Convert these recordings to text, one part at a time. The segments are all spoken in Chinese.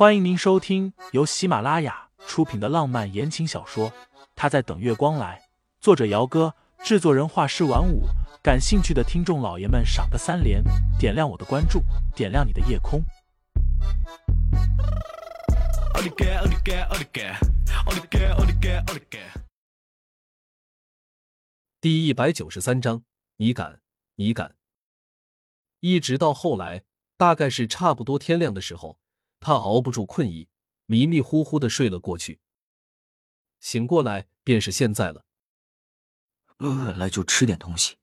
欢迎您收听由喜马拉雅出品的浪漫言情小说《他在等月光来》，作者：姚哥，制作人：画师晚舞。感兴趣的听众老爷们，赏个三连，点亮我的关注，点亮你的夜空。第一百九十三章，你敢？你敢？一直到后来，大概是差不多天亮的时候。他熬不住困意，迷迷糊糊的睡了过去。醒过来便是现在了。饿了就吃点东西。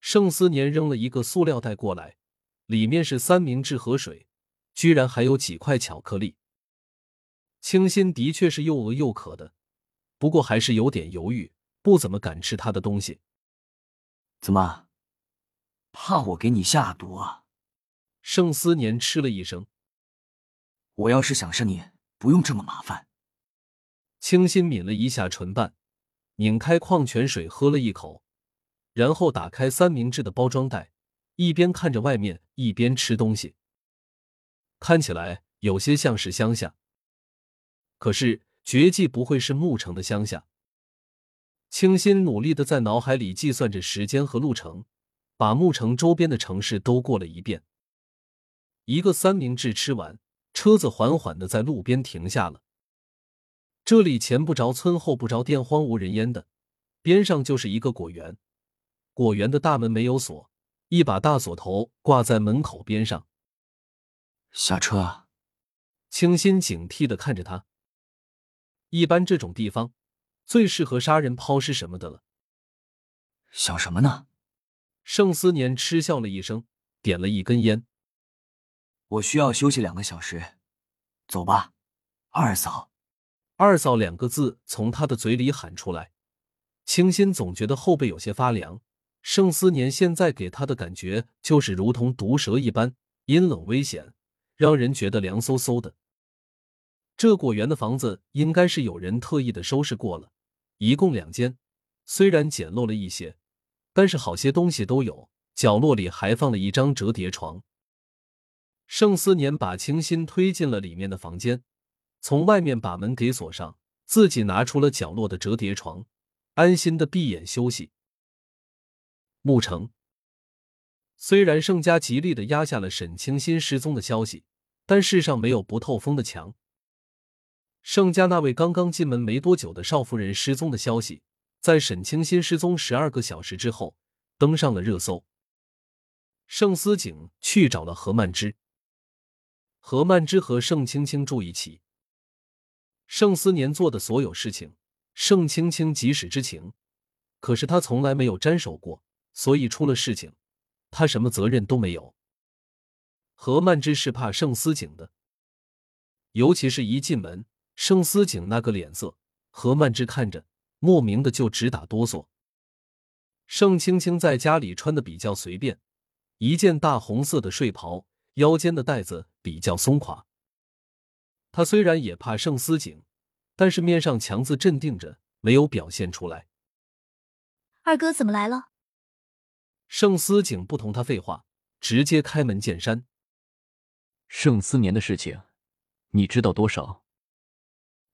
盛思年扔了一个塑料袋过来，里面是三明治和水，居然还有几块巧克力。清新的确是又饿又渴的，不过还是有点犹豫，不怎么敢吃他的东西。怎么？怕我给你下毒啊？盛思年吃了一声。我要是想杀你，不用这么麻烦。清新抿了一下唇瓣，拧开矿泉水喝了一口，然后打开三明治的包装袋，一边看着外面，一边吃东西。看起来有些像是乡下，可是绝技不会是牧城的乡下。清新努力的在脑海里计算着时间和路程，把牧城周边的城市都过了一遍。一个三明治吃完。车子缓缓的在路边停下了。这里前不着村后不着店，荒无人烟的，边上就是一个果园。果园的大门没有锁，一把大锁头挂在门口边上。下车啊。清新警惕的看着他。一般这种地方最适合杀人抛尸什么的了。想什么呢？盛思年嗤笑了一声，点了一根烟。我需要休息两个小时，走吧，二嫂。二嫂两个字从他的嘴里喊出来，清新总觉得后背有些发凉。盛思年现在给他的感觉就是如同毒蛇一般阴冷危险，让人觉得凉飕飕的。这果园的房子应该是有人特意的收拾过了，一共两间，虽然简陋了一些，但是好些东西都有。角落里还放了一张折叠床。盛思年把清新推进了里面的房间，从外面把门给锁上，自己拿出了角落的折叠床，安心的闭眼休息。沐城虽然盛家极力的压下了沈清新失踪的消息，但世上没有不透风的墙。盛家那位刚刚进门没多久的少夫人失踪的消息，在沈清新失踪十二个小时之后登上了热搜。盛思景去找了何曼芝。何曼芝和盛青青住一起。盛思年做的所有事情，盛青青即使知情，可是他从来没有沾手过，所以出了事情，他什么责任都没有。何曼芝是怕盛思景的，尤其是一进门，盛思景那个脸色，何曼芝看着莫名的就直打哆嗦。盛青青在家里穿的比较随便，一件大红色的睡袍。腰间的带子比较松垮。他虽然也怕盛思景，但是面上强自镇定着，没有表现出来。二哥怎么来了？盛思景不同他废话，直接开门见山。盛思年的事情，你知道多少？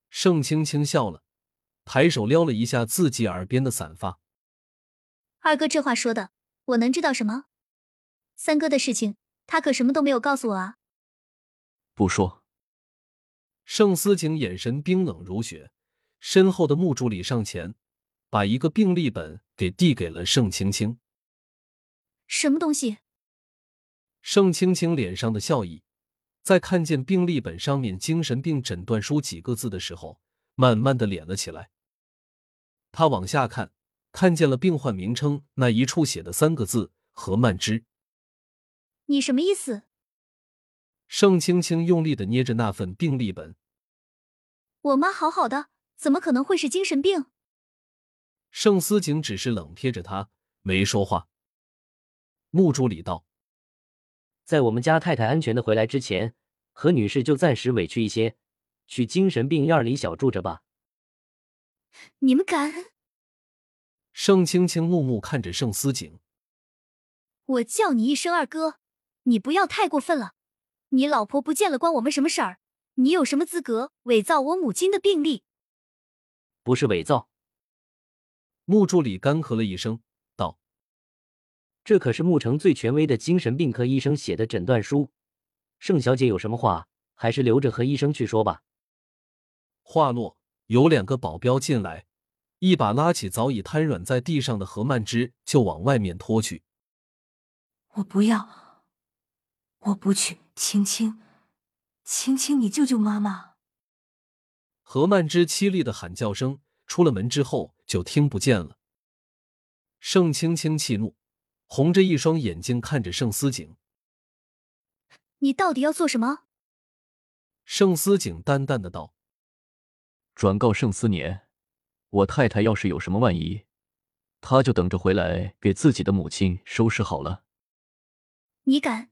盛青青笑了，抬手撩了一下自己耳边的散发。二哥这话说的，我能知道什么？三哥的事情。他可什么都没有告诉我啊！不说。盛思景眼神冰冷如雪，身后的穆助理上前，把一个病历本给递给了盛青青。什么东西？盛青青脸上的笑意，在看见病历本上面“精神病诊断书”几个字的时候，慢慢的敛了起来。他往下看，看见了病患名称那一处写的三个字：何曼芝。你什么意思？盛青青用力的捏着那份病历本。我妈好好的，怎么可能会是精神病？盛思景只是冷瞥着他，没说话。穆助理道：“在我们家太太安全的回来之前，何女士就暂时委屈一些，去精神病院里小住着吧。”你们敢？盛青青怒目看着盛思景：“我叫你一声二哥。”你不要太过分了，你老婆不见了关我们什么事儿？你有什么资格伪造我母亲的病历？不是伪造，穆助理干咳了一声，道这可是穆城最权威的精神病科医生写的诊断书。盛小姐有什么话，还是留着和医生去说吧。话落，有两个保镖进来，一把拉起早已瘫软在地上的何曼芝，就往外面拖去。我不要，我不去。青青，青青，你救救妈妈！何曼芝凄厉的喊叫声，出了门之后就听不见了。盛青青气怒，红着一双眼睛看着盛思景。你到底要做什么？盛思景淡淡的道：“转告盛思年，我太太要是有什么万一，他就等着回来给自己的母亲收拾好了。”你敢？